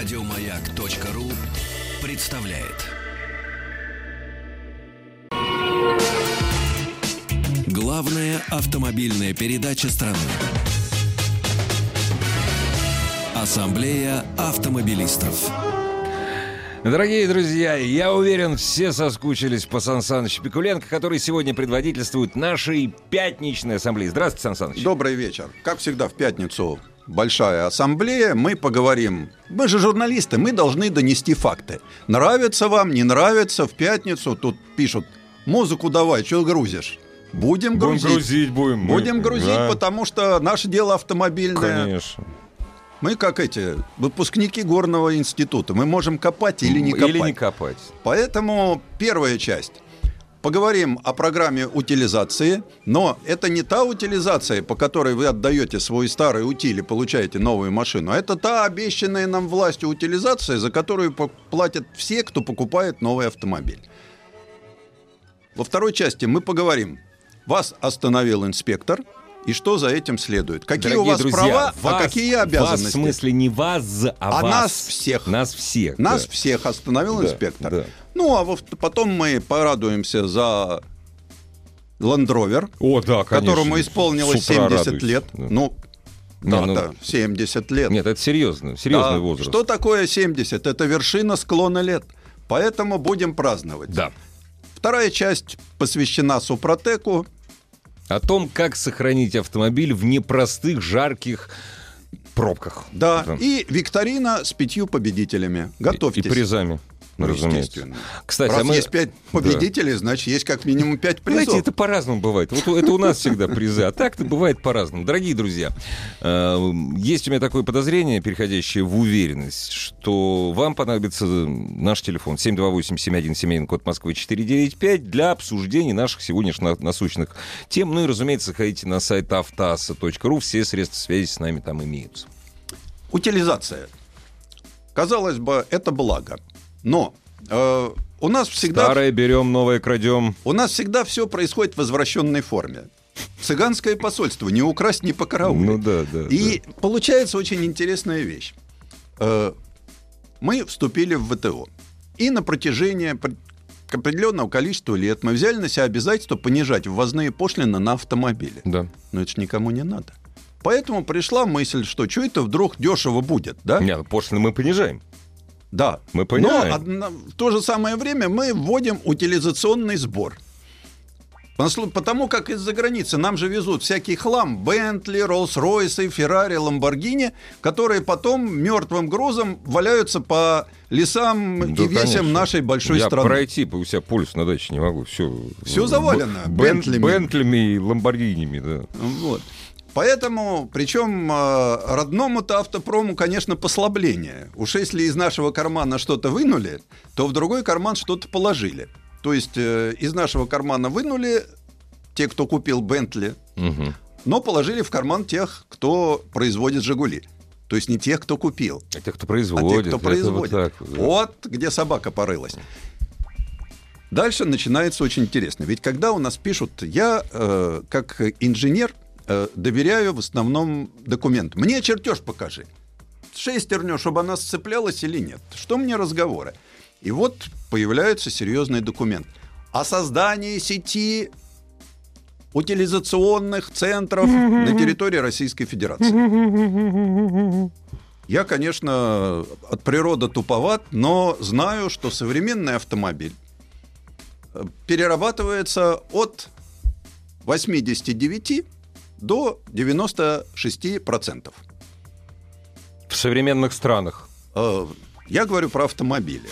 Радиомаяк.ру представляет. Главная автомобильная передача страны. Ассамблея автомобилистов. Дорогие друзья, я уверен, все соскучились по Сан Санычу Пикуленко, который сегодня предводительствует нашей пятничной ассамблеи. Здравствуйте, Сан Саныч. Добрый вечер. Как всегда, в пятницу большая ассамблея, мы поговорим. Мы же журналисты, мы должны донести факты. Нравится вам, не нравится, в пятницу тут пишут, музыку давай, что грузишь? Будем грузить. Будем грузить, будем. Будем грузить, Да, потому что наше дело автомобильное. Конечно. Мы как эти выпускники горного института. Мы можем копать или не копать. Или не копать. Поэтому первая часть. Поговорим о программе утилизации, но это не та утилизация, по которой вы отдаете свой старый утиль и получаете новую машину, а это та обещанная нам властью утилизация, за которую платят все, кто покупает новый автомобиль. Во второй части мы поговорим. Вас остановил инспектор, и что за этим следует? Какие Дорогие у вас друзья, права, а вас- какие Вас, обязанности? в смысле не вас, а, А вас. нас всех. Нас всех. Нас да. всех остановил Да, инспектор. да. Ну, а потом мы порадуемся за Land Rover, О, да, конечно. которому исполнилось С утра 70 радуюсь. лет. Да. Ну, Не, да, ну- да, 70 лет. Нет, это серьезно. Серьезный Да. возраст. Что такое 70? Это вершина склона лет. Поэтому будем праздновать. Да. Вторая часть посвящена Супротеку. О том, как сохранить автомобиль в непростых, жарких пробках. Да, Да. и викторина с пятью победителями. И, Готовьтесь. и призами. Ну, разумеется. Кстати, Раз а мы... есть пять победителей, значит, есть как минимум пять призов. Знаете, это по-разному бывает. Вот это у нас всегда призы, а так-то бывает по-разному. Дорогие друзья, э, есть у меня такое подозрение, переходящее в уверенность, что вам понадобится наш телефон 728-7171, код Москвы 495, для обсуждения наших сегодняшних насущных тем. Ну и, разумеется, заходите на сайт автоаса.ру, все средства связи с нами там имеются. Утилизация. Казалось бы, это благо. Но э, у нас всегда Старое берем, новое крадем. у нас всегда все происходит в возвращенной форме. Цыганское посольство не украсть, не покараулить. Ну да, да. И получается очень интересная вещь. Э, Мы вступили в ВТО. И на протяжении к определенного количества лет мы взяли на себя обязательство понижать ввозные пошлины на автомобили. да. Но это ж никому не надо. Поэтому пришла мысль, что что это вдруг дешево будет, да? Нет, пошлины мы понижаем. Да. Мы понимаем. Но в то же самое время мы вводим утилизационный сбор. Потому как из-за границы нам же везут всякий хлам, Бентли, Роллс-Ройсы, Феррари, Ламборгини, которые потом мертвым грузом валяются по лесам Да, и весям конечно. нашей большой Я страны. пройти у себя полюс на даче не могу. Все, Всё завалено Бен, Бентлями. Бентлями и Ламборгинями, да. Вот. Поэтому, причем э, родному-то автопрому, конечно, послабление. Уж если из нашего кармана что-то вынули, то в другой карман что-то положили. То есть э, из нашего кармана вынули те, кто купил Бентли, Мгм. но положили в карман тех, кто производит Жигули. То есть не тех, кто купил, А те, кто а производит. тех, кто производит. Вот, так да. Вот где собака порылась. Дальше начинается очень интересно. Ведь когда у нас пишут, я э, как инженер э, доверяю в основном документам. Мне чертеж покажи. Шестерню, чтобы она сцеплялась или нет. Что мне разговоры? И вот появляется серьезный документ о создании сети утилизационных центров на территории Российской Федерации. Я, конечно, от природы туповат, но знаю, что современный автомобиль э, перерабатывается от 89 до 96 процентов. В современных странах. Э, Я говорю про автомобили.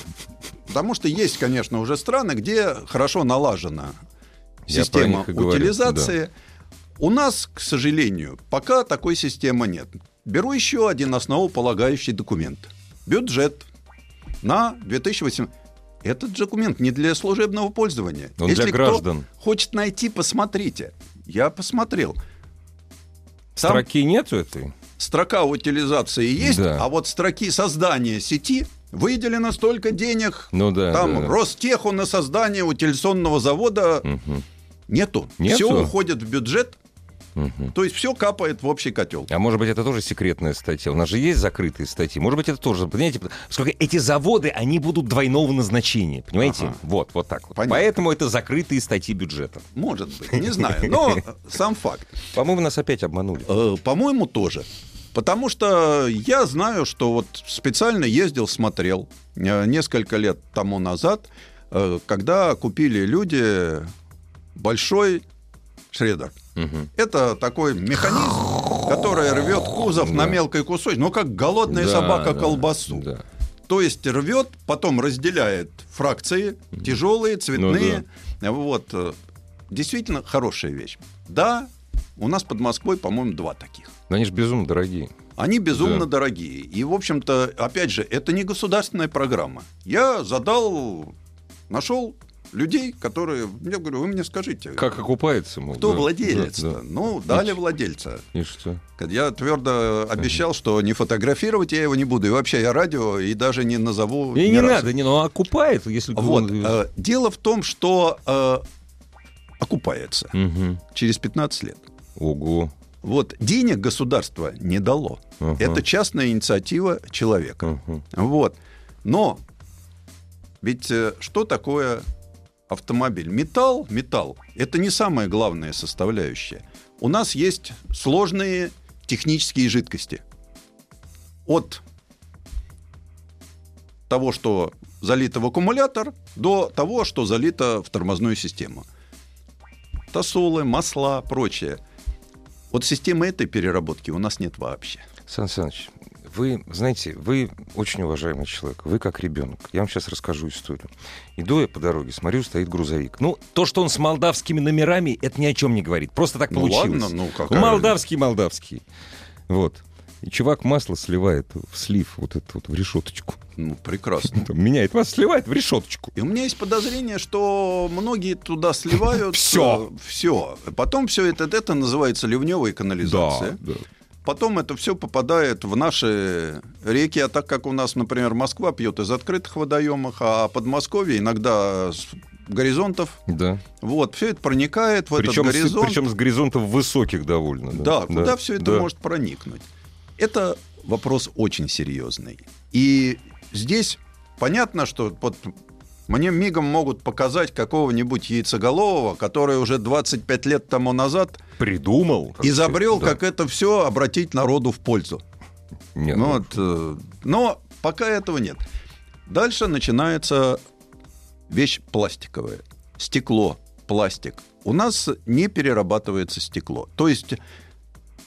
Потому что есть, конечно, уже страны, где хорошо налажена система про них и говорю, утилизации. У нас, к сожалению, пока такой системы нет. Беру еще один основополагающий документ. Бюджет на 2008. Этот документ не для служебного пользования. Он для кто граждан. хочет найти, посмотрите. Я посмотрел. Там Строки нету этой? строка утилизации есть, Да. а вот строки создания сети выделено столько денег. Ну да. Там да, да. Ростеху на создание утилизационного завода Мгм. нету. Нету? Все уходит в бюджет. Мгм. То есть все капает в общий котел. А может быть, это тоже секретная статья? У нас же есть закрытые статьи. Может быть, это тоже, понимаете, сколько эти заводы, они будут двойного назначения, понимаете? Ага. Вот, вот так вот. Понятно. Поэтому это закрытые статьи бюджета. Может быть, не знаю. Но сам факт. По-моему, нас опять обманули. Э, По-моему, тоже. Потому что я знаю, что вот специально ездил, смотрел э, несколько лет тому назад, э, когда купили люди большой шредер. Это такой механизм, который рвет кузов на Да. мелкой кусочек, ну как голодная Да, собака да, колбасу. да. То есть рвет, потом разделяет фракции, тяжелые, цветные. Вот. э, Действительно хорошая вещь. Да, у нас под Москвой, по-моему, два таких. Но они же безумно дорогие. Они безумно Да. дорогие. И, в общем-то, опять же, это не государственная программа. Я задал, нашел людей, которые... Я говорю, вы мне скажите, Как окупается, мол, кто да, владелец? да, да. Ну, дали владельца. И что? Я твердо обещал, что не фотографировать я его не буду. И вообще я радио и даже не назову. И не разу. надо, не, ну окупает, если... Вот. э, дело в том, что э, окупается Мгм. через 15 лет. Ого. Вот денег государство не дало. Ага. Это частная инициатива человека. Мгм. Вот. Но ведь э, что такое автомобиль? Металл, металл – это не самая главная составляющая. У нас есть сложные технические жидкости. От того, что залито в аккумулятор, до того, что залито в тормозную систему. Тосолы, масла, прочее. Вот системы этой переработки у нас нет вообще. Сан Саныч, вы, знаете, вы очень уважаемый человек, вы как ребенок. Я вам сейчас расскажу историю. Иду я по дороге, смотрю, стоит грузовик. Ну, то, что он с молдавскими номерами, это ни о чем не говорит. Просто так Ну получилось. ладно, ну какая молдавский, молдавский. Вот. И чувак масло сливает в слив, вот это вот в решеточку. Ну, прекрасно. Там меняет масло, сливает в решеточку. И у меня есть подозрение, что многие туда сливают Всё. все. Потом все это, это называется ливневая канализация. да. Потом это все попадает в наши реки. А так как у нас, например, Москва пьет из открытых водоемов, а Подмосковье иногда с горизонтов. Да. Вот, все это проникает в Причем, этот горизонт. причем с горизонтов высоких довольно. Да, куда все это да. может проникнуть? Это вопрос очень серьезный. И здесь понятно, что вот мне мигом могут показать какого-нибудь яйцеголового, который уже 25 лет тому назад Придумал. изобрел, сказать, как это все обратить народу в пользу. да. Нет, Ну ну, вот, э, но пока этого нет. Дальше начинается вещь пластиковая. Стекло, пластик. У нас не перерабатывается стекло. То есть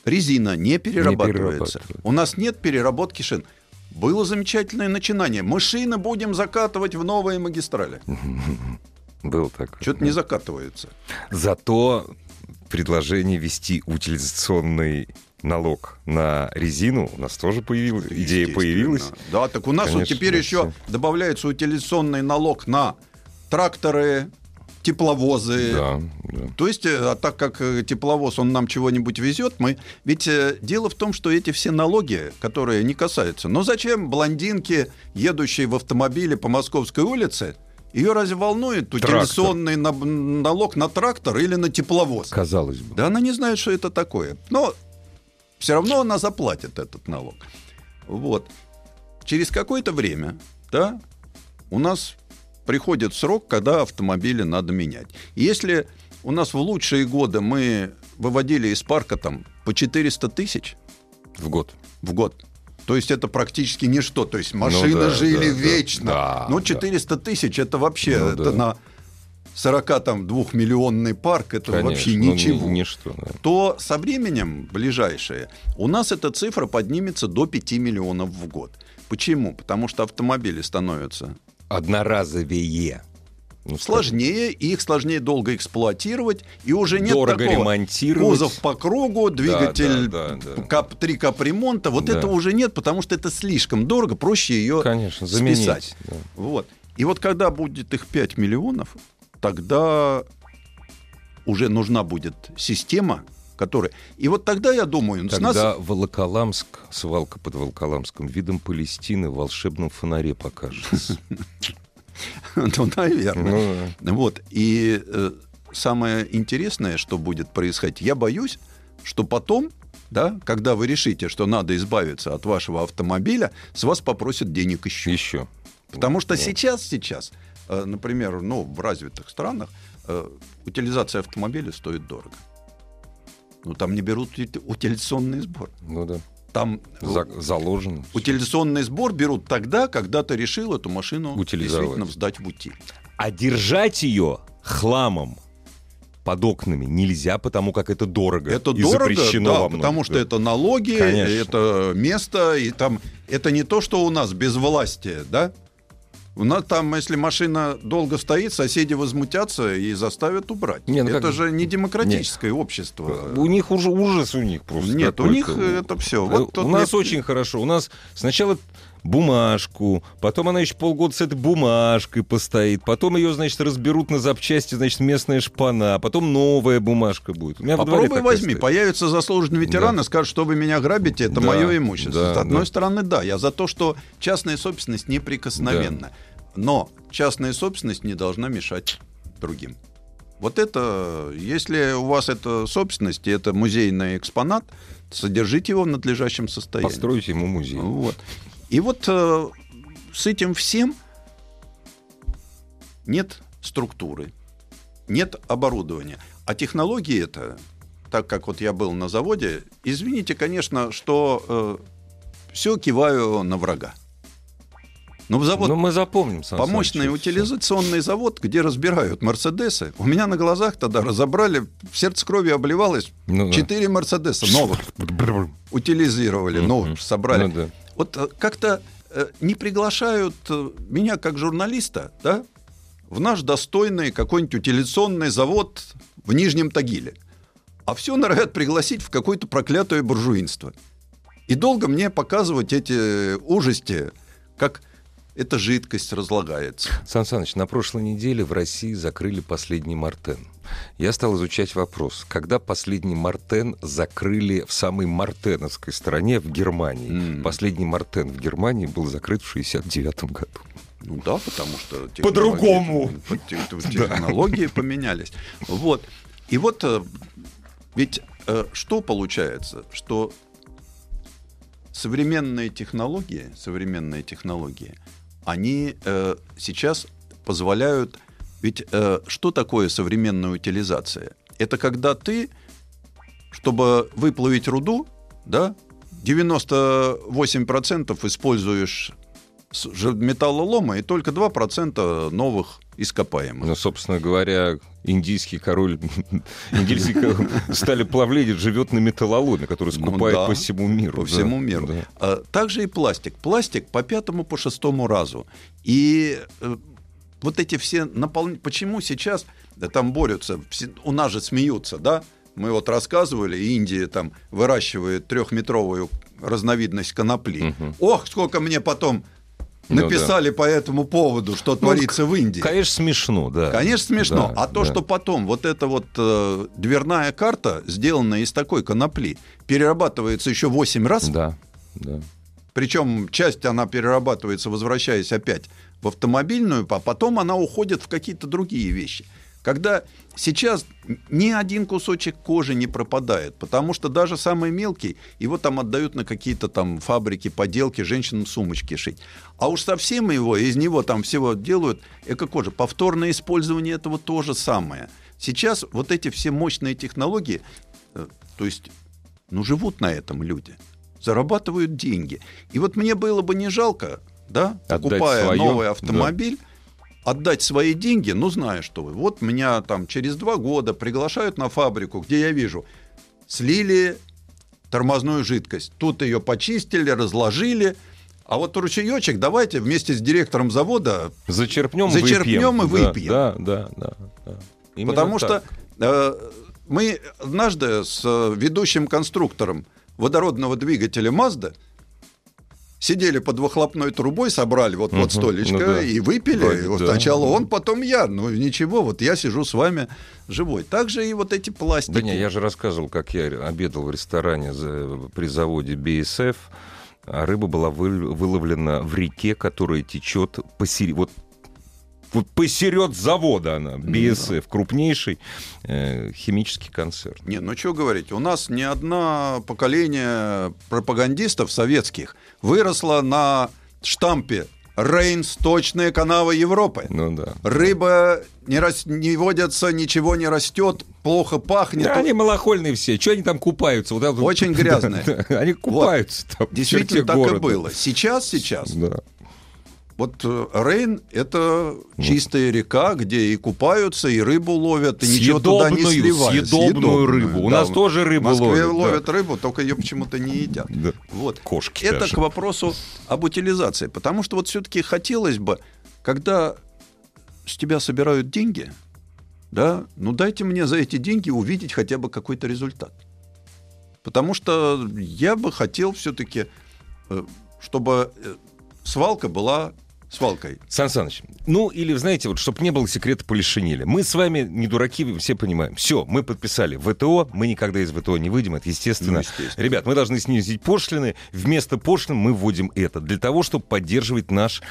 резина не перерабатывается. перерабатывается. У нас нет переработки шин. Было замечательное начинание. Мы шины будем закатывать в новые магистрали. был так. Что-то не закатывается. Зато предложение ввести утилизационный налог на резину у нас тоже появилась. Идея появилась. Да, так у нас вот Конечно, теперь да, еще добавляется утилизационный налог на тракторы, тепловозы. Да, да. То есть, э, а так как э, тепловоз, он нам чего-нибудь везет, мы... Ведь э, дело в том, что эти все налоги, которые не касаются... Но зачем блондинке, едущей в автомобиле по Московской улице, ее разве волнует утилизационный на- налог на трактор или на тепловоз? Казалось бы. Да она не знает, что это такое. Но все равно она заплатит этот налог. Вот. Через какое-то время, да, у нас приходит срок, когда автомобили надо менять. Если у нас в лучшие годы мы выводили из парка там по 400 тысяч В год. в год, то есть это практически ничто. То есть машины Ну да, жили да, да. вечно. Да, Но да. 400 тысяч это вообще Ну это да. на 42 миллионный парк, это Конечно. вообще Ну, ни- ничего ничто. да. то со временем ближайшее у нас эта цифра поднимется до 5 миллионов в год. Почему? Потому что автомобили становятся Одноразовее. Ну, сложнее, их сложнее долго эксплуатировать, и уже нет Дорого такого ремонтировать. кузов по кругу, двигатель да, да, да. кап, три капремонта. Вот Да. этого уже нет, потому что это слишком дорого, проще ее Конечно, заменить. списать. да. Вот. И вот когда будет их 5 миллионов, тогда уже нужна будет система, которая... И вот тогда, я думаю, с нас... Тогда Волоколамск, свалка под Волоколамском, видом Палестины в волшебном фонаре покажется. Ну, наверное. Ну, Вот. И э, самое интересное, что будет происходить, я боюсь, что потом, да, когда вы решите, что надо избавиться от вашего автомобиля, с вас попросят денег еще. Еще. Потому что Да. сейчас, сейчас, э, например, ну, в развитых странах э, утилизация автомобиля стоит дорого. Ну, там не берут ути- утилизационный сбор. Ну да. Там За- заложено. утилизационный сбор берут тогда, когда ты решил эту машину действительно сдать в утиль. А держать ее хламом под окнами нельзя, потому как это дорого. Это и дорого, запрещено да, во потому что это налоги, Конечно. это место, и там это не то, что у нас безвластие, да? У нас там, если машина долго стоит, соседи возмутятся и заставят убрать. Не, ну это как- же не демократическое общество. У них уже ужас у них просто. Нет, у них это все. Э, Вот у нас мне- очень хорошо. У нас сначала бумажку, потом она еще полгода с этой бумажкой постоит, потом ее, значит, разберут на запчасти, значит, местная шпана, а потом новая бумажка будет. У меня дворе Попробуй возьми, стоит. появится заслуженный ветеран Да. и скажет, что вы меня грабите, это Да, мое имущество. да, С одной да. стороны, да, я за то, что частная собственность неприкосновенна. Но частная собственность не должна мешать другим. Вот это, если у вас это собственность, и это музейный экспонат, содержите его в надлежащем состоянии. Постройте ему музей. Вот. И вот э, с этим всем нет структуры, нет оборудования. А технологии это, так как вот я был на заводе, извините, конечно, что все киваю на врага. Но в завод Ну, мы запомним, Сан Помощный Саныч, утилизационный завод, где разбирают Мерседесы. У меня на глазах тогда разобрали, сердце кровью обливалось. Ну да. Четыре Мерседеса новых утилизировали, ну, собрали. Ну да. Вот э, как-то э, не приглашают э, меня как журналиста, да, в наш достойный какой-нибудь утилизационный завод в Нижнем Тагиле. А все норовят пригласить в какое-то проклятое буржуинство. И долго мне показывать эти ужасти, как эта жидкость разлагается. Сан Саныч, на прошлой неделе в России закрыли последний Мартен. Я стал изучать вопрос, когда последний Мартен закрыли в самой мартеновской стране, в Германии. М. Последний Мартен в Германии был закрыт в 69 году. Ну да, потому что По-другому. по- те- те- технологии поменялись. Вот. И вот э, ведь э, что получается, что современные технологии, современные технологии, они э, сейчас позволяют. Ведь э, что такое современная утилизация? Это когда ты, чтобы выплавить руду, да, 98% используешь металлолома и только 2% новых ископаемых. Ну, собственно говоря, индийский король, индийский король стали плавление живет на металлоломе, который Ну скупает да, по всему миру. По да, всему миру. да. А, Также и пластик. Пластик по пятому, по шестому разу. И э, вот эти все наполнения... Почему сейчас да, там борются? Все- У нас же смеются, да? Мы вот рассказывали, Индия там выращивает трехметровую разновидность конопли. Мгм. Ох, сколько мне потом Ну написали по этому поводу, что творится в Индии. Конечно, смешно, да. Конечно, смешно. Да, а то, да. что потом вот эта вот э, дверная карта, сделанная из такой конопли, перерабатывается еще 8 раз, Да, да. причем часть она перерабатывается, возвращаясь опять в автомобильную, а потом она уходит в какие-то другие вещи. Когда сейчас ни один кусочек кожи не пропадает, потому что даже самый мелкий, его там отдают на какие-то там фабрики, поделки, женщинам сумочки шить. А уж совсем его, из него там всего делают эко-кожа. Повторное использование этого тоже самое. Сейчас вот эти все мощные технологии, э, то есть, ну, живут на этом люди, зарабатывают деньги. И вот мне было бы не жалко, да, Отдать покупая своё, новый да. Отдать свои деньги, ну, зная, что вы. Вот меня там через два года приглашают на фабрику, где я вижу, слили тормозную жидкость. Тут ее почистили, разложили. А вот ручеечек давайте вместе с директором завода, Зачерпнем, Зачерпнем и выпьем. Да, да, да. да. Именно потому так. что э, мы однажды с э, ведущим конструктором водородного двигателя Mazda сидели под выхлопной трубой, собрали вот, вот столечко ну да. и выпили. Вроде Вот да. Сначала он, потом я. Ну ничего, вот я сижу с вами живой. Также и вот эти пластики. Да не, я же рассказывал, как я обедал в ресторане за- при заводе BSF, а рыба была вы- выловлена в реке, которая течет посередине. Вот посеред завода она, BSF, крупнейший э, химический концерн. Не, ну что говорить, у нас не одно поколение пропагандистов советских выросло на штампе Рейн – сточная канава Европы. Ну да. Рыба не, рас... не водятся, ничего не растет, плохо пахнет. Да, они малохольные все. Что они там купаются? Вот это вот- Очень грязные. Они купаются там. в Действительно так и города. было. Сейчас, сейчас. Да. Вот э, Рейн – это чистая река, где и купаются, и рыбу ловят, и ничего туда не Съедобную, сливают. съедобную рыбу. У нас тоже В рыбу Москве ловят, да. ловят рыбу, только ее почему-то не едят. Да. Вот. Кошки Это даже. к вопросу об утилизации. Потому что вот все-таки хотелось бы, когда с тебя собирают деньги, да, ну дайте мне за эти деньги увидеть хотя бы какой-то результат. Потому что я бы хотел все-таки, чтобы э, свалка была свалкой. Сан Саныч, ну или, знаете, вот, чтобы не было секрета полишинеля. Мы с вами не дураки, все понимаем. Все, мы подписали ВТО, мы никогда из ВТО не выйдем, это естественно. Ну, естественно. Ребят, мы должны снизить пошлины, вместо пошлин мы вводим это, для того, чтобы поддерживать наш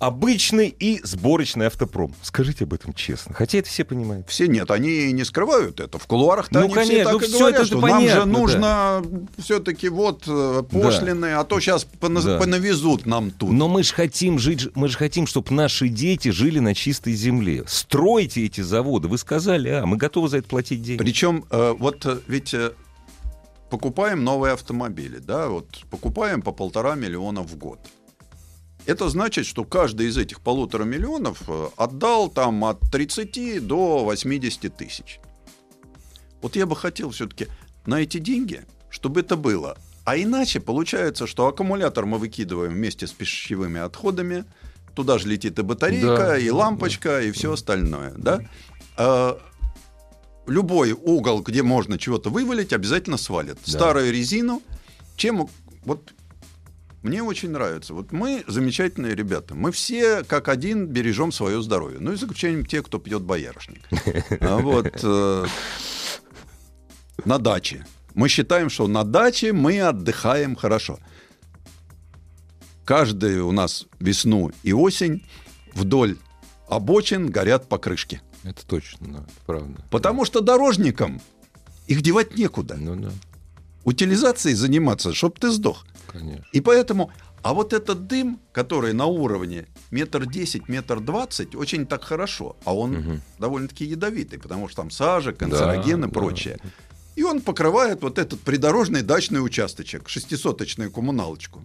обычный и сборочный автопром. Скажите об этом честно, хотя это все понимают. Все нет, они не скрывают это. В кулуарах-то Ну, они все конечно, так ну, и всё говорят, это что понятно, нам же нужно все-таки вот э, пошлины, а то сейчас Да. понавезут нам тут. Но мы же хотим жить, мы же хотим, чтобы наши дети жили на чистой земле. Стройте эти заводы. Вы сказали, а мы готовы за это платить деньги. Причем э, вот э, ведь э, покупаем новые автомобили, да, вот покупаем по полтора миллиона в год. Это значит, что каждый из этих полутора миллионов э, отдал там от 30 до 80 тысяч. Вот я бы хотел все-таки на эти деньги, чтобы это было. А иначе получается, что аккумулятор мы выкидываем вместе с пищевыми отходами, туда же летит и батарейка, Да, и да, лампочка, и все остальное, да? А, любой угол, где можно чего-то вывалить, обязательно свалят. Да. Старую резину, чем вот мне очень нравится. Вот мы замечательные ребята. Мы все как один бережем свое здоровье. Ну, и за исключением тех, кто пьет боярышник. А вот э, на даче. Мы считаем, что на даче мы отдыхаем хорошо. Каждую у нас весну и осень вдоль обочин горят покрышки. Это точно, да, правда. Потому что дорожникам их девать некуда. Ну да, Утилизацией заниматься, чтоб ты сдох. конечно. И поэтому, а вот этот дым, который на уровне метр десять, метр двадцать, очень так хорошо, а он Мгм. довольно-таки ядовитый, потому что там сажа, канцерогены Да, и прочее. И он покрывает вот этот придорожный дачный участочек, шестисоточную коммуналочку.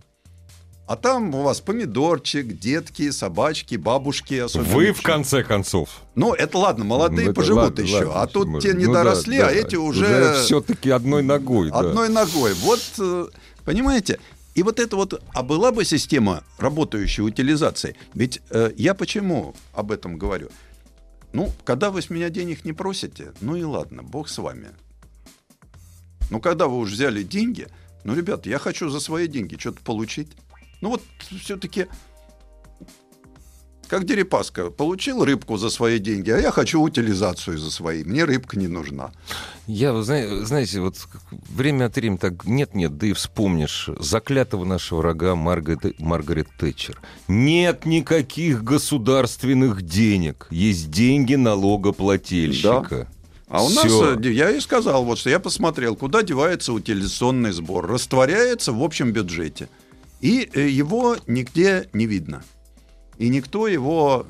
А там у вас помидорчик, детки, собачки, бабушки. особенно Вы, в конце концов. Ну, это ладно, молодые Ну, это поживут ладно, еще. ладно, а тут может. те не Ну да, доросли, да. а эти уже, все-таки одной ногой. да. одной ногой. Вот, э, понимаете? И вот это вот, а была бы система работающей утилизации? Ведь э, я почему об этом говорю? Ну, когда вы с меня денег не просите, ну и ладно, бог с вами. Но когда вы уж взяли деньги, ну, ребят, я хочу за свои деньги что-то получить. Ну вот все-таки, как Дерипаска, получил рыбку за свои деньги, а я хочу утилизацию за свои. Мне рыбка не нужна. Я, знаете, вот время от времени так нет-нет, да и вспомнишь заклятого нашего врага Маргарет, Маргарет Тэтчер. Нет никаких государственных денег. Есть деньги налогоплательщика. А у Всё. нас, э, я и сказал, вот что я посмотрел, куда девается утилизационный сбор. Растворяется в общем бюджете. И э, его нигде не видно. И никто его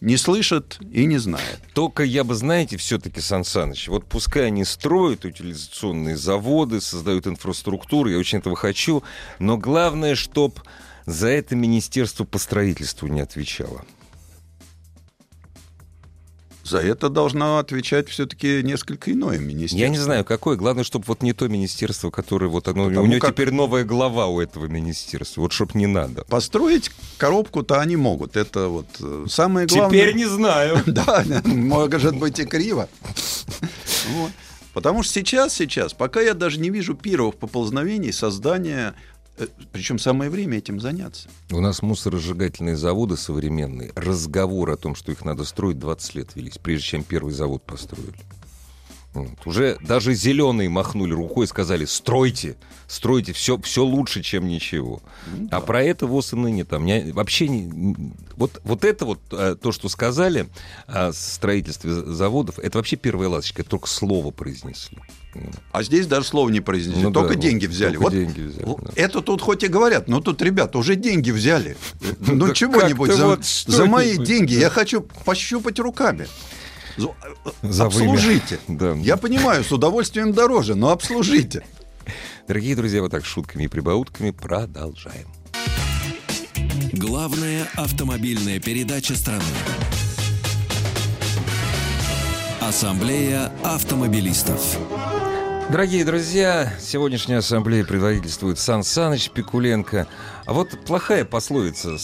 не слышит и не знает. Только я бы, знаете, все-таки, Сан Саныч, вот пускай они строят утилизационные заводы, создают инфраструктуру, я очень этого хочу, но главное, чтоб за это Министерство по строительству не отвечало. За это должно отвечать все-таки несколько иное министерство. Я не знаю, какое. Главное, чтобы вот не то министерство, которое вот оно... Потому у него как- теперь новая глава у этого министерства. Вот чтоб не надо. Построить коробку-то они могут. Это вот э, самое главное. Теперь не знаю. Да, может быть и криво. Потому что сейчас, сейчас, пока я даже не вижу первых поползновений создания, причем самое время этим заняться. У нас мусоросжигательные заводы современные. Разговор о том, что их надо строить, 20 лет велись, прежде чем первый завод построили. Вот. Уже даже зеленые махнули рукой и сказали, стройте, стройте, все, все лучше, чем ничего. Ну А про это ВОЗ и ныне там не- вообще не... Вот, вот это вот, э, то, что сказали о строительстве за- заводов, это вообще первая ласточка, только слово произнесли. А здесь даже слова не произнесли, Ну только да, деньги взяли. только Вот деньги взяли, да. Это тут хоть и говорят, но тут, ребята, уже деньги взяли. Ну, Да чего-нибудь за, мои деньги да. я хочу пощупать руками. За- обслужите. Да. Я понимаю, с удовольствием дороже, но обслужите. Дорогие друзья, вот так шутками и прибаутками продолжаем. Главная автомобильная передача страны. Ассамблея автомобилистов. Дорогие друзья, сегодняшняя ассамблея предводительствует Сан Саныч Пикуленко. А вот плохая пословица,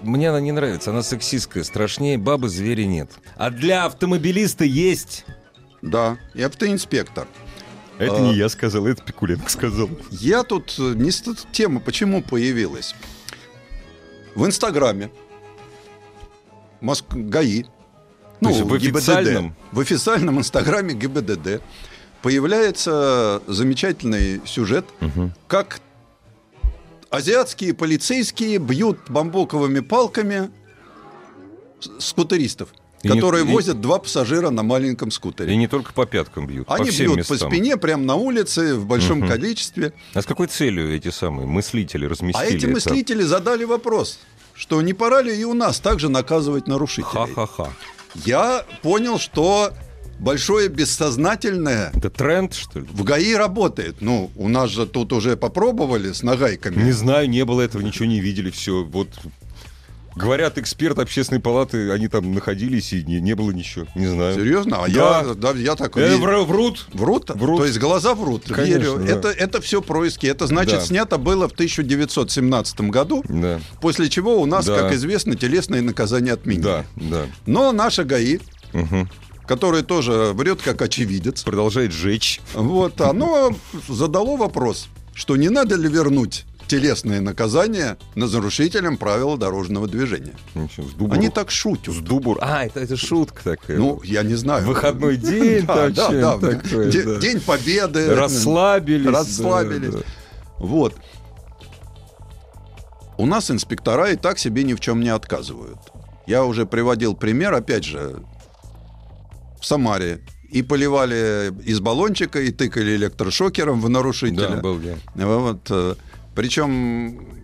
мне она не нравится, она сексистская, страшнее бабы зверя нет. А для автомобилиста есть. Да, и автоинспектор. Это А. не я сказал, это Пикуленко сказал. Я тут не с- тема, почему появилась. В Инстаграме Моск... ГАИ, ну, есть в ГИБДД, официальном? в официальном Инстаграме ГИБДД появляется замечательный сюжет, как азиатские полицейские бьют бамбуковыми палками скутеристов, И не- которые и- возят два пассажира на маленьком скутере. И не только по пяткам бьют, по Они всем бьют по местам. спине прямо на улице в большом Мгм. количестве. А с какой целью эти самые мыслители разместили А эти это? мыслители задали вопрос, что не пора ли и у нас также наказывать нарушителей. Ха-ха-ха. Я понял, что большое бессознательное Это тренд, что ли? в ГАИ работает. Ну, у нас же тут уже попробовали с нагайками. Не знаю, не было этого, ничего не видели, все. Вот говорят, эксперт общественной палаты, они там находились, и не, не было ничего. Не знаю. Серьезно? А Да. я, да, я так Э, вру- врут. Врут? Врут. То есть глаза врут. Конечно, Верю. да. Это, это все происки. Это значит, Да. снято было в 1917 году, Да, после чего у нас, Да. как известно, телесные наказания отменили. да, да. Но наша ГАИ, Мгм. Который тоже врет как очевидец, Продолжает жечь. Вот, оно задало вопрос, что не надо ли вернуть телесные наказания на нарушителям правил дорожного движения. Они так шутят. С дубур. А, это, это шутка такая. Ну, я не знаю. Выходной день Да, там да, да. такое, Де- да. День Победы. Расслабились. Расслабились. да, да. Вот. У нас инспектора и так себе ни в чем не отказывают. Я уже приводил пример, опять же, в Самаре. И поливали из баллончика, и тыкали электрошокером в нарушителя. Да, был я. Вот, э, причем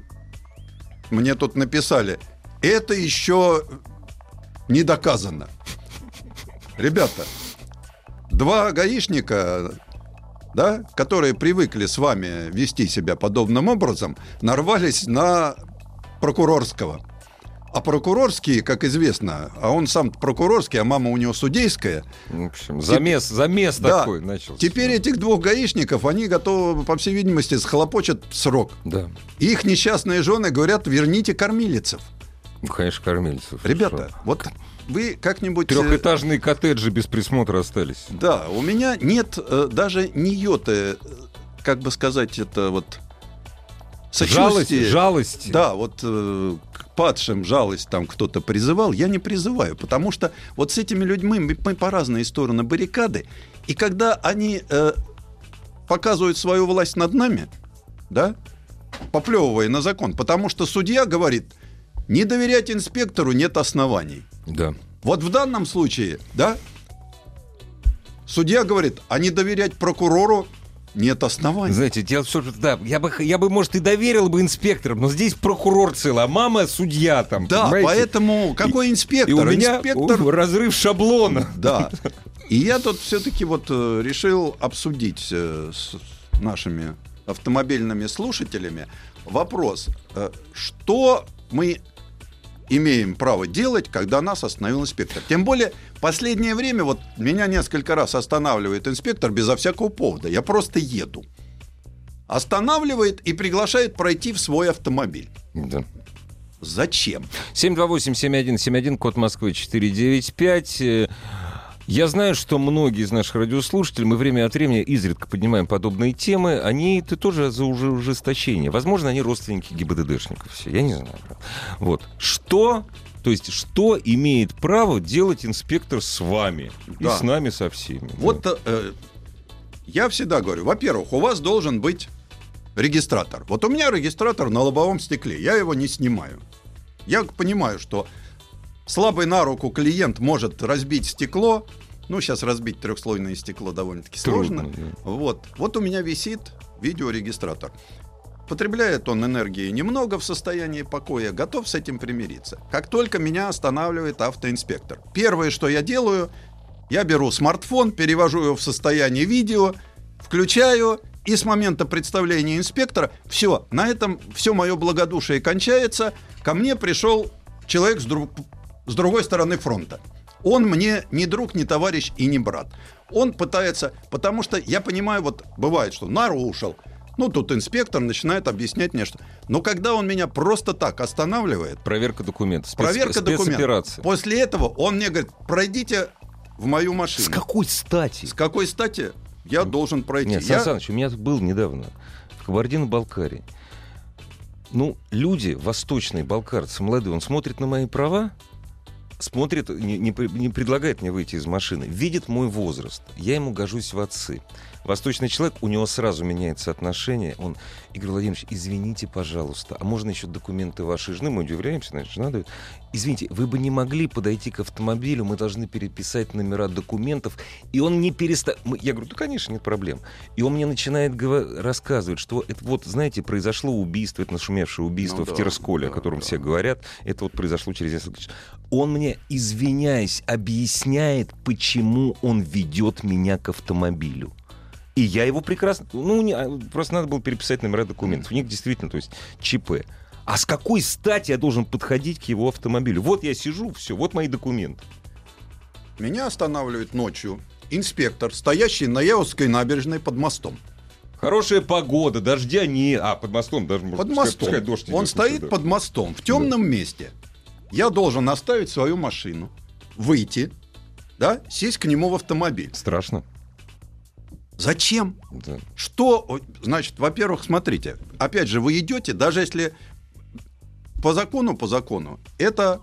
мне тут написали, это еще не доказано. Ребята, два гаишника, да, которые привыкли с вами вести себя подобным образом, нарвались на прокурорского. А прокурорский, как известно, а он сам прокурорский, а мама у него судейская, В общем, замес, замес да, такой начался. теперь этих двух гаишников, они готовы, по всей видимости, схлопочет срок. Да. Их несчастные жены говорят, верните кормилицев. Ну, конечно, кормильцев. Ребята, Что? вот вы как-нибудь... э, Трехэтажные коттеджи без присмотра остались. Да, у меня нет э, даже ни йоты, э, как бы сказать, это вот... Жалость, сочувствие. жалость. Да, вот э, падшим жалость там кто-то призывал, я не призываю, потому что вот с этими людьми мы, мы по разные стороны баррикады, и когда они э, показывают свою власть над нами, да, поплевывая на закон, потому что судья говорит, не доверять инспектору нет оснований. Да. Вот в данном случае, да, судья говорит, а не доверять прокурору нет оснований. Знаете, дело в том, что да, я бы, я бы, может, и доверил бы инспекторам, но здесь прокурор целый, а мама судья там. Да, понимаете? поэтому какой И инспектор? у меня инспектор у, разрыв шаблона. Да. И я тут все-таки вот э, решил обсудить э, с нашими автомобильными слушателями вопрос, э, что мы имеем право делать, когда нас остановил инспектор. Тем более, последнее время вот меня несколько раз останавливает инспектор безо всякого повода. Я просто еду. Останавливает и приглашает пройти в свой автомобиль. Да. Зачем? 728-7171, код Москвы 495. Я знаю, что многие из наших радиослушателей, мы время от времени изредка поднимаем подобные темы, они это тоже за уже ужесточение. Возможно, они родственники ГИБДДшников все, я не знаю. Вот. Что То есть, что имеет право делать инспектор с вами Да. и с нами со всеми? Вот э, я всегда говорю, во-первых, у вас должен быть регистратор. Вот у меня регистратор на лобовом стекле, я его не снимаю. Я понимаю, что слабый на руку клиент может разбить стекло. Ну, сейчас разбить трехслойное стекло довольно-таки сложно. да. Вот. Вот у меня висит видеорегистратор. Потребляет он энергии немного в состоянии покоя, готов с этим примириться. Как только меня останавливает автоинспектор, первое, что я делаю, я беру смартфон, перевожу его в состояние видео, включаю, и с момента представления инспектора, все, на этом все мое благодушие кончается. Ко мне пришел человек с, друг- с другой стороны фронта. Он мне не друг, не товарищ и не брат. Он пытается, потому что я понимаю, вот бывает, что нарушил. Ну, тут инспектор начинает объяснять мне, что... Но когда он меня просто так останавливает, Проверка документов. спец- проверка документов, после этого он мне говорит, пройдите в мою машину. С какой стати? С какой стати я должен пройти? Нет, Я- Сан Саныч, у меня был недавно в Кабардино-Балкарии. Ну, люди восточные, балкарцы, молодые, он смотрит на мои права, смотрит, не, не не предлагает мне выйти из машины, видит мой возраст, я ему гожусь в отцы. Восточный человек, у него сразу меняется отношение. Он, Игорь Владимирович, извините, пожалуйста, а можно еще документы вашей жены? Мы удивляемся, значит, дает. Извините, вы бы не могли подойти к автомобилю, мы должны переписать номера документов. И он не перестает... Я говорю, да, конечно, нет проблем. И он мне начинает говор- рассказывать, что это вот, знаете, произошло убийство, это нашумевшее убийство Ну в да, Тирасколе, о да, котором да. все говорят. Это вот произошло через несколько часов. Он мне, извиняясь, объясняет, почему он ведет меня к автомобилю. И я его прекрасно... Ну, не- а, просто надо было переписать номера документов. У них действительно, то есть, ЧП. А с какой стати я должен подходить к его автомобилю? Вот я сижу, все, вот мои документы. Меня останавливает ночью инспектор, стоящий на Яузской набережной под мостом. Хорошая погода, дождя не... А, под мостом даже можно Под пускай- мостом. пускай дождь Он стоит да. под мостом, в темном месте. Я должен оставить свою машину, выйти, да, сесть к нему в автомобиль. Страшно. Зачем? Да. Что, значит, во-первых, смотрите, опять же, вы идете, даже если по закону, по закону, это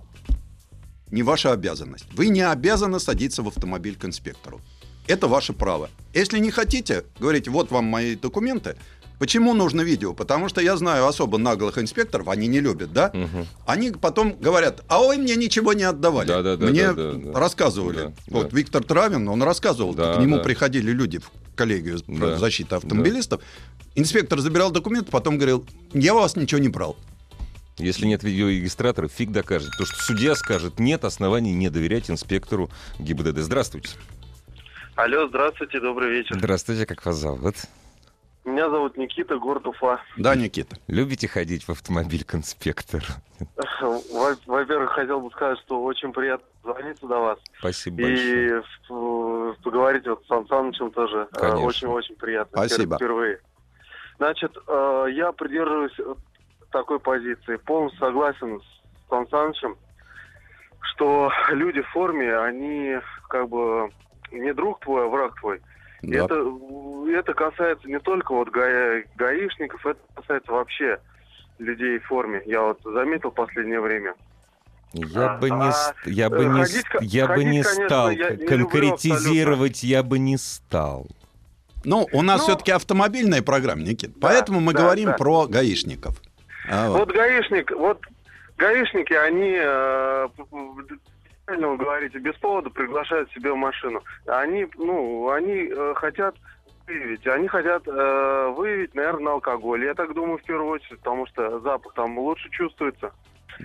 не ваша обязанность. Вы не обязаны садиться в автомобиль к инспектору. Это ваше право. Если не хотите, говорите, вот вам мои документы. Почему нужно видео? Потому что я знаю особо наглых инспекторов, они не любят, да? Мгм. Они потом говорят, а ой, мне ничего не отдавали. Да-да-да, мне да-да-да. рассказывали. Да, вот да. Виктор Травин, он рассказывал, Да, к нему да. приходили люди в коллегию Да. защиты автомобилистов. Инспектор забирал документы, потом говорил, я у вас ничего не брал. Если нет видеорегистратора, фиг докажет. Потому что судья скажет, нет оснований не доверять инспектору ГИБДД. Здравствуйте. Алло, здравствуйте, добрый вечер. Здравствуйте, как вас зовут? Меня зовут Никита, город Уфа. Да, Никита. Любите ходить в автомобиль к инспектору? Во- Во-первых, хотел бы сказать, что очень приятно звониться до вас. Спасибо большое. И поговорить вот с Сан Санычем тоже э, очень-очень приятно. Спасибо. Впервые. Значит, э, я придерживаюсь э, такой позиции. Полностью согласен с Сан Санычем, что люди в форме, они как бы не друг твой, а враг твой. Да. Это, это касается не только вот гаи- гаишников, это касается вообще людей в форме. Я вот заметил в последнее время. Я А, бы не, а, ст- я бы э, не, ходить, я бы не конечно, стал я не конкретизировать, я бы не стал. Ну, у нас Ну, все-таки автомобильная программа, Никит. Поэтому мы да, говорим да. про гаишников. А, вот. Вот гаишник, вот гаишники, они, э, правильно вы говорите, без повода приглашают себе в машину. Они, ну, они э, хотят выявить, они хотят э, выявить, наверное, на алкоголь. Я так думаю, в первую очередь, потому что запах там лучше чувствуется.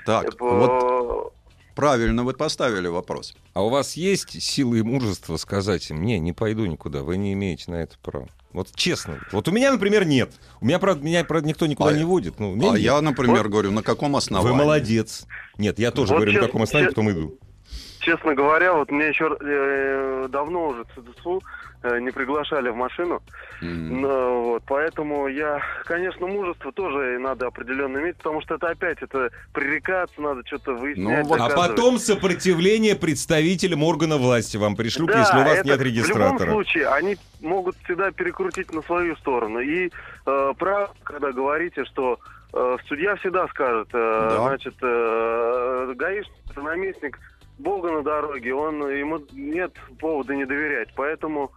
Так, Э, вот правильно вы поставили вопрос. А у вас есть силы и мужество сказать им, не, не пойду никуда, вы не имеете на это права? Вот честно. Вот у меня, например, нет. У меня, правда, меня, правда, никто никуда А- не водит. Ну, А нет. я, например, Вот. говорю, на каком основании? Вы молодец. Нет, я тоже Вот говорю, на честно- каком основании, честно- потом иду. Честно говоря, вот мне еще э, давно уже ЦДСУ не приглашали в машину. М. Ну, вот, поэтому я, конечно, мужество тоже надо определенно иметь, потому что это опять, это пререкаться, надо что-то выяснять. Ну, вот- А потом сопротивление представителям органа власти вам пришлют, Да, если у вас это нет В регистратора. любом случае, они могут всегда перекрутить на свою сторону. И э, прав, когда говорите, что э, судья всегда скажет, э, Да. значит, э, гаишник наместник Бога на дороге, он, ему нет повода не доверять. Поэтому,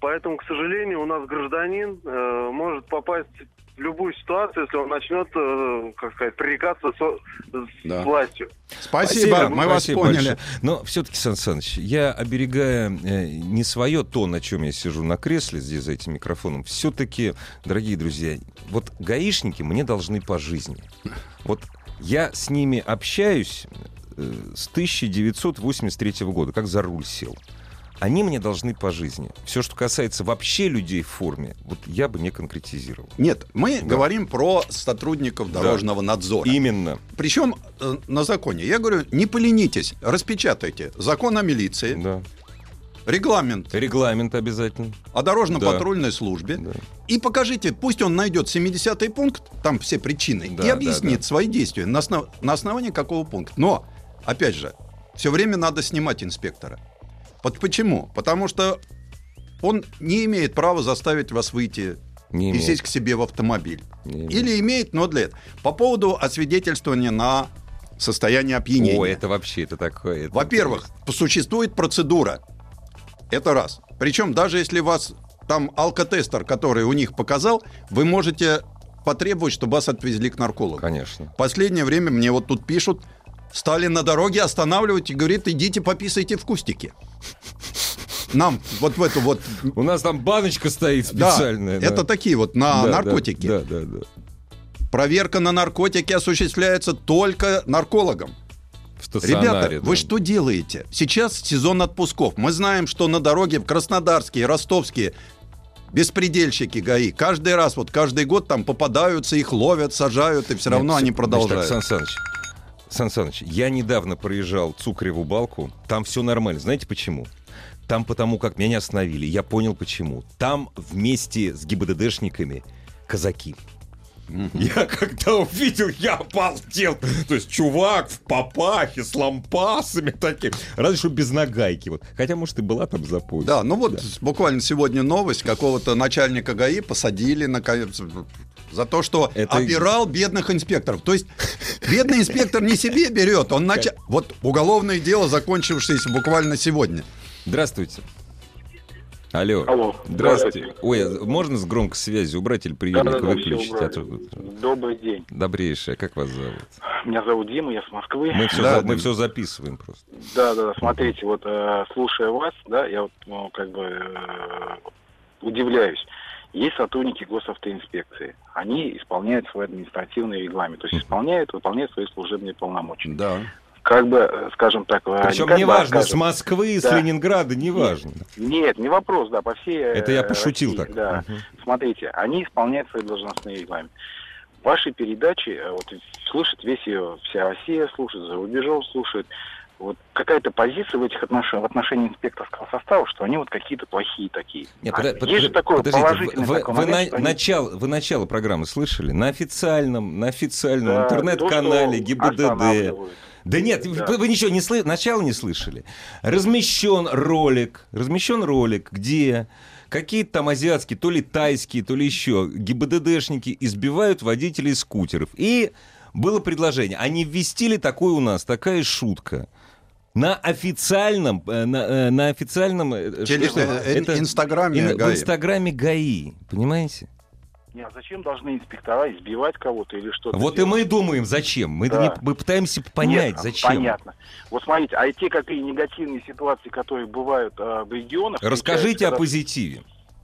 поэтому к сожалению, у нас гражданин э, может попасть в любую ситуацию, если он начнет, э, как сказать, пререкаться со- с Да. властью. Спасибо, мы вас спасибо поняли. большое. Но все-таки, Сан Саныч, я, оберегая э, не свое то, на чем я сижу на кресле здесь за этим микрофоном, все-таки, дорогие друзья, вот гаишники мне должны по жизни. Вот я с ними общаюсь э, с 1983 года, как за руль сел. Они мне должны по жизни. Все, что касается вообще людей в форме, вот я бы не конкретизировал. Нет, мы Да. говорим про сотрудников дорожного надзора. Именно. Причем э, на законе. Я говорю, не поленитесь, распечатайте закон о милиции, Да. регламент Регламент обязательно. о дорожно-патрульной службе Да. и покажите, пусть он найдет 70-й пункт, там все причины, Да, и да, объяснит да. свои действия на, основ- на основании какого пункта. Но, опять же, все время надо снимать инспектора. Вот почему? Потому что он не имеет права заставить вас выйти Не и имеет. сесть к себе в автомобиль. Не имеет. Или имеет, но для этого. По поводу освидетельствования на состояние опьянения. О, это вообще, это такое. Во-первых, существует процедура. Это раз. Причем даже если вас там алкотестер, который у них показал, вы можете потребовать, чтобы вас отвезли к наркологу. Конечно. Последнее время мне вот тут пишут, стали на дороге останавливать и говорит, идите пописайте в кустике. Нам вот в эту вот... У нас там баночка стоит Да, специальная. это такие вот на Да, да, наркотики. Да, да, да. Проверка на наркотики осуществляется только наркологом. Ребята, да. вы что делаете? Сейчас сезон отпусков. Мы знаем, что на дороге в Краснодарские, Ростовские беспредельщики ГАИ каждый раз, вот каждый год там попадаются, их ловят, сажают, и все равно Нет, они всё- продолжают. Значит, так, Сан Саныч, Сан Саныч, я недавно проезжал Цукреву балку, там все нормально. Знаете почему? Там потому, как меня не остановили, я понял почему. Там вместе с ГИБДДшниками казаки. Я когда увидел, я обалдел. То есть чувак в папахе с лампасами таким. Разве что без нагайки. Вот. Хотя, может, и была там за пояс. Да, ну вот буквально сегодня новость какого-то начальника ГАИ посадили на за то, что Это- обирал бедных инспекторов. То есть бедный инспектор не себе берет, он начал... Вот уголовное дело, закончившееся буквально сегодня. Здравствуйте. Алло. Алло, Здравствуйте. Ой, а можно с громкой связи убрать или приемник выключить? А то-. Добрый день. Добрейшая, как вас зовут? Меня зовут Дима, я с Москвы. Мы все, Да, мы все записываем просто. Да, да, да. Смотрите, вот э, слушая вас, да, я вот ну, как бы э, удивляюсь. Есть сотрудники госавтоинспекции. Они исполняют свой административный регламент, то есть исполняют, выполняют свои служебные полномочия. Да. Как бы, э, скажем так, э, Причем не неважно, с Москвы, с Да. Ленинграда, неважно. Нет, не вопрос, да, по всей э, Это я пошутил России, так. Да. Мгм. Смотрите, они исполняют свои должностные регламенты. Ваши передачи, вот слушает весь ее, вся Россия слушает, за рубежом слушает. Вот какая-то позиция в этих отношениях, в отношении инспекторского состава, что они вот какие-то плохие такие. Нет, А пода- есть под- же такой подождите, положительный вы, такой вы на- они- начало, вы начало программы слышали? На официальном, на официальном Да, интернет-канале то, ГИБДД. Да нет, Да. Вы, вы ничего не слышали, начало не слышали. Размещен ролик, размещен ролик, где какие-то там азиатские, то ли тайские, то ли еще ГИБДДшники избивают водителей скутеров. И было предложение, а не ввести ли такое у нас, такая шутка? На официальном, э, на, э, на официальном... э, Теле- что это? э, инстаграме ин- в ГАИ. инстаграме ГАИ, понимаете? Не, а зачем должны инспектора избивать кого-то или что-то Вот и делать? мы думаем, зачем? Мы, Да. не- мы пытаемся понять, Нет, зачем. Понятно. Вот смотрите, а те какие негативные ситуации, которые бывают э, в регионах... Расскажите о позитиве.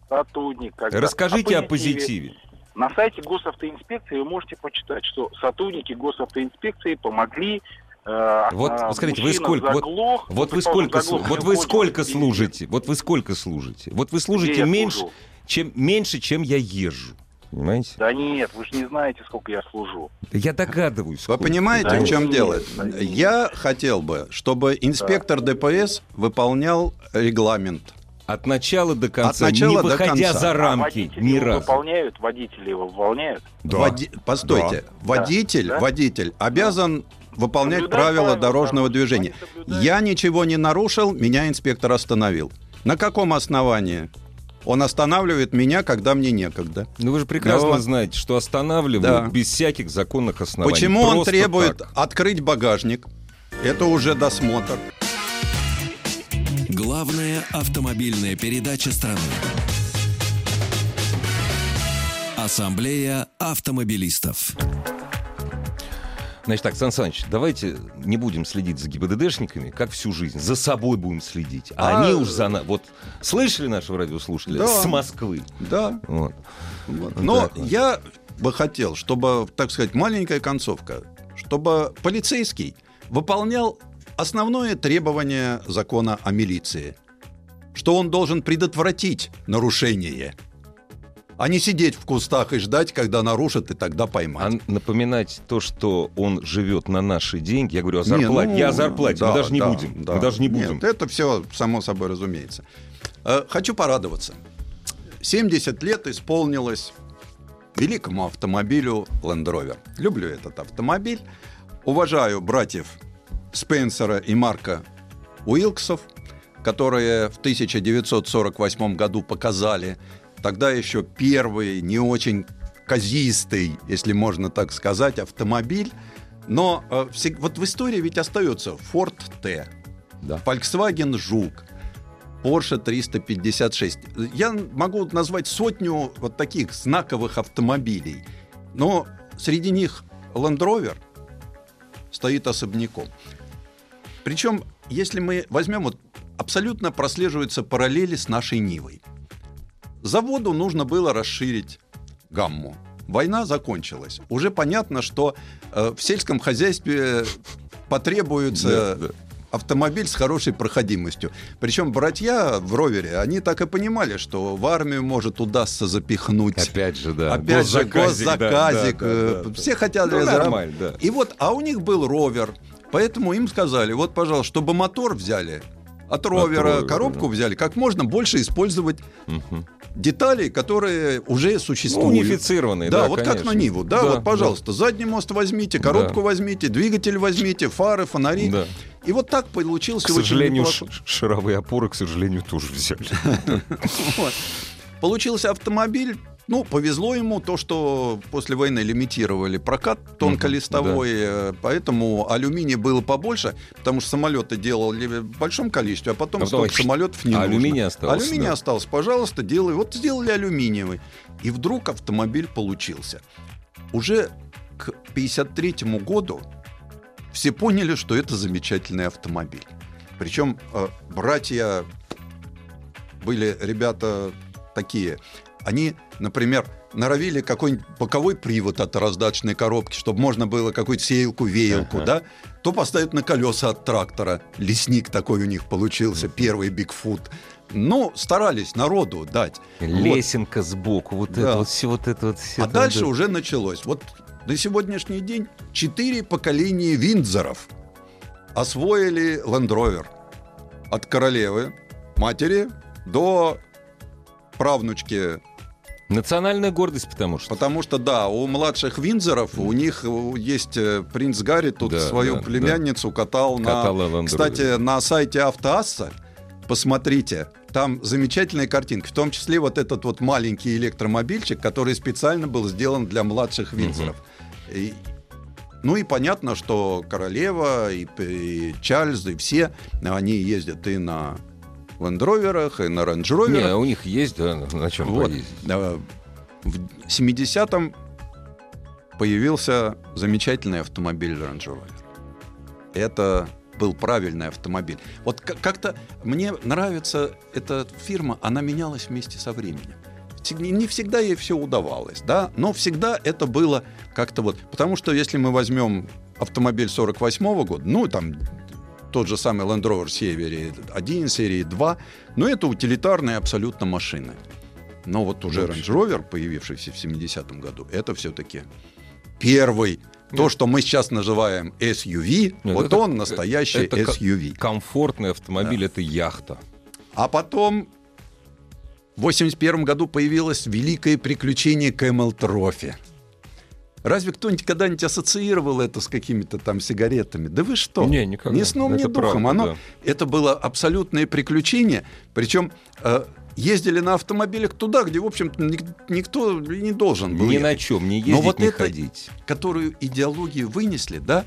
Сотрудник... когда- Расскажите о позитиве. На сайте госавтоинспекции вы можете почитать, что сотрудники госавтоинспекции помогли... э, Вот, а, скажите, вы сколько- вот- заглох, Вот вы сколько, заглох, вот вы сколько служите? Вот вы сколько служите? Вот вы служите меньше, служу? чем меньше, чем я езжу. Понимаете? Да нет, вы же не знаете, сколько я служу. Да Я догадываюсь. Вы сколько. понимаете, Да, в чем нет, дело? да, нет. Я хотел бы, чтобы инспектор ДПС выполнял регламент. От начала до конца, От начала не до выходя конца. за А рамки, водители ни его разу. выполняют, водители его выполняют. Да. Води- Постойте, водитель, Да. водитель обязан выполнять правила правила дорожного движения. Я ничего не нарушил, меня инспектор остановил. На каком основании? Он останавливает меня, когда мне некогда. Ну вы же прекрасно Ну, знаете, что останавливают Да. без всяких законных оснований. Почему он Просто требует так. открыть багажник Это уже досмотр. Главная автомобильная передача страны. Ассамблея автомобилистов. Значит так, Сан Саныч, давайте не будем следить за ГИБДДшниками, как всю жизнь. За собой будем следить. А, А- они уж за нас. Вот слышали нашего радиослушателя? Да. С Москвы. Да. Вот. Вот. Но вот. я бы хотел, чтобы, так сказать, маленькая концовка, чтобы полицейский выполнял основное требование закона о милиции, что он должен предотвратить нарушение, а не сидеть в кустах и ждать, когда нарушат, и тогда А поймать. напоминать то, что он живет на наши деньги, я говорю о Не, зарплате. ну, я о зарплате, да, мы даже не да, будем. да. Мы даже не Нет, будем. это все само собой разумеется. Э, Хочу порадоваться. 70 лет исполнилось великому автомобилю Land Rover. Люблю этот автомобиль. Уважаю братьев Спенсера и Марка Уилксов, которые в 1948 году показали тогда еще первый, не очень казистый, если можно так сказать, автомобиль. Но э, всег- вот в истории ведь остается Ford T, Да. Volkswagen Жук, Porsche 356. Я могу назвать сотню вот таких знаковых автомобилей, но среди них Land Rover стоит особняком. Причем, если мы возьмем, вот абсолютно прослеживаются параллели с нашей Нивой. Заводу нужно было расширить гамму. Война закончилась. Уже понятно, что э, в сельском хозяйстве потребуется Да, да. автомобиль с хорошей проходимостью. Причем братья в ровере, они так и понимали, что в армию может удастся запихнуть. Опять же, да. Опять же, Госзаказик, да, да, э, да, да. Все хотят Ну, зараб- нормально, да. И вот, а у них был ровер. Поэтому им сказали, вот, пожалуйста, чтобы мотор взяли от ровера, ровера, коробку да. взяли, как можно больше использовать Мгм. деталей, которые уже Ну, существуют. унифицированные, Да, да, вот как конечно. на Ниву. Да, Да, вот, пожалуйста, задний мост возьмите, коробку Да. возьмите, двигатель возьмите, фары, фонари. Да. И вот так получился К очень сожалению, ш- шаровые опоры, к сожалению, тоже взяли. Получился автомобиль. Ну, повезло ему то, что после войны лимитировали прокат тонколистовой, э, поэтому алюминия было побольше, потому что самолеты делали в большом количестве, а потом А столько их- самолетов не а нужно. алюминий остался, Алюминий да. остался, пожалуйста, делай. Вот сделали алюминиевый. И вдруг автомобиль получился. Уже к 1953 году все поняли, что это замечательный автомобиль. Причем э, братья были ребята такие. Они, например, норовили какой-нибудь боковой привод от раздаточной коробки, чтобы можно было какую-то сеялку, веялку, Ага. да, то поставить на колеса от трактора. Лесник такой у них получился, первый Бигфут. Ну, старались народу дать. Вот. Лесенка сбоку, вот Да. это вот все, вот это вот все. А там, дальше да. уже началось. Вот на сегодняшний день четыре поколения Виндзоров освоили Rover. От королевы, матери, до правнучки. Национальная гордость, потому что. Потому что, да, у младших Виндзоров, у них э, есть э, принц Гарри, тут Да, свою да, племянницу катал, Катала на... Land. Кстати, на сайте Автоасса, посмотрите, там замечательная картинка, в том числе вот этот вот маленький электромобильчик, который специально был сделан для младших Виндзоров. И- ну и понятно, что королева и, и Чарльз, и все, они ездят и на лендроверах, и на рейндж-роверах. Не, у них есть, да, на чем Вот. поездить. Э, В 70-м появился замечательный автомобиль Range Rover. Это был правильный автомобиль. Вот как-то мне нравится эта фирма, она менялась вместе со временем. Не всегда ей все удавалось, да, но всегда это было как-то вот... Потому что если мы возьмем автомобиль 48 года, ну, там тот же самый Land Rover серии 1, серии 2, но это утилитарные абсолютно машины. Но вот уже Range Rover, появившийся в 70-м году, это все-таки первый. То, что мы сейчас называем SUV, Нет, вот это- он настоящий это SUV. Комфортный автомобиль это яхта. А потом в 81 году появилось великое приключение Camel Trophy. Разве кто-нибудь когда-нибудь ассоциировал это с какими-то там сигаретами? Да вы что? Не, никогда. Ни сном, ни Это духом. правда, Оно, да. Это было абсолютное приключение. Причем э, ездили на автомобилях туда, где, в общем-то, ник- никто не должен был Ни ехать на чем, не Но ездить, вот не это- ходить. которую идеологию вынесли, да,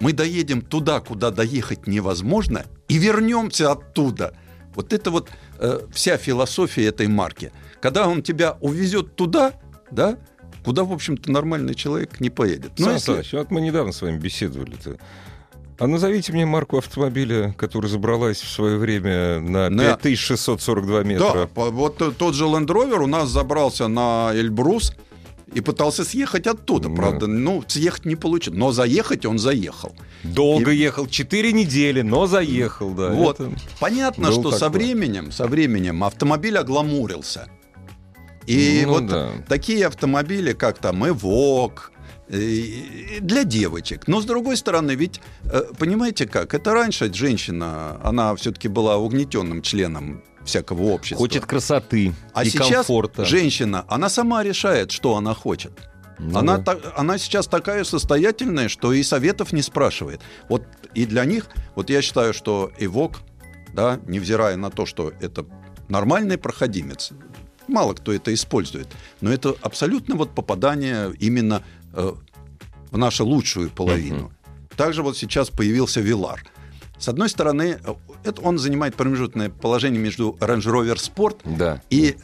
мы доедем туда, куда доехать невозможно, и вернемся оттуда. Вот это вот э, вся философия этой марки. Когда он тебя увезет туда, да, куда, в общем-то, нормальный человек не поедет. Ну, если... вот мы недавно с вами беседовали-то. А назовите мне марку автомобиля, которая забралась в свое время на 5642 метра. Да, вот тот же Land Rover у нас забрался на Эльбрус и пытался съехать оттуда. Да. Правда, ну, съехать не получилось. Но заехать он заехал. Долго и... ехал, 4 недели, но заехал, да. Вот. Это Понятно, что со временем, со временем автомобиль огламурился. И ну, вот да. такие автомобили, как там Эвок, для девочек. Но с другой стороны, ведь э, понимаете как? Это раньше женщина, она все-таки была угнетенным членом всякого общества. Хочет красоты а и сейчас комфорта. женщина, она сама решает, что она хочет. Ну, она, та, она сейчас такая состоятельная, что и советов не спрашивает. Вот и для них, вот я считаю, что Эвок, да, невзирая на то, что это нормальный проходимец, мало кто это использует, но это абсолютно вот попадание именно Э, в нашу лучшую половину. Uh-huh. Также вот сейчас появился Вилар. С одной стороны, э, это он занимает промежуточное положение между Range Rover Sport да. и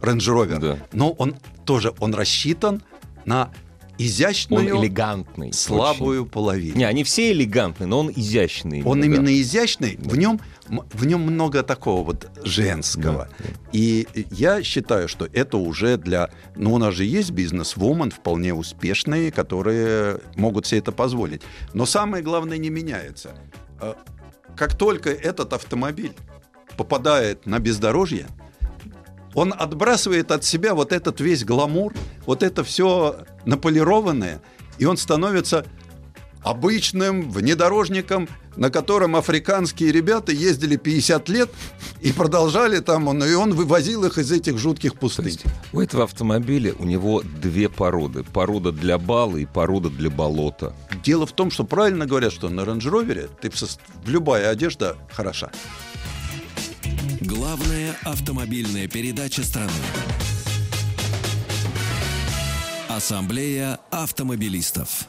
Range Rover. Да. Но он тоже он рассчитан на изящную, он элегантный, слабую очень. половину. Не, они все элегантные, но он изящный. Он да. именно изящный. Да. В нем в нем много такого вот женского. Да. И я считаю, что это уже для... Ну, у нас же есть бизнес-вумен вполне успешные, которые могут себе это позволить. Но самое главное не меняется. А, как только этот автомобиль попадает на бездорожье, он отбрасывает от себя вот этот весь гламур, вот это все наполированное, и он становится обычным внедорожником, на котором африканские ребята ездили 50 лет и продолжали там, он, и он вывозил их из этих жутких пустынь. Есть, у этого автомобиля у него две породы. Порода для бала и порода для болота. Дело в том, что правильно говорят, что на Range Rover ты любая одежда хороша. Главная автомобильная передача страны. Ассамблея автомобилистов.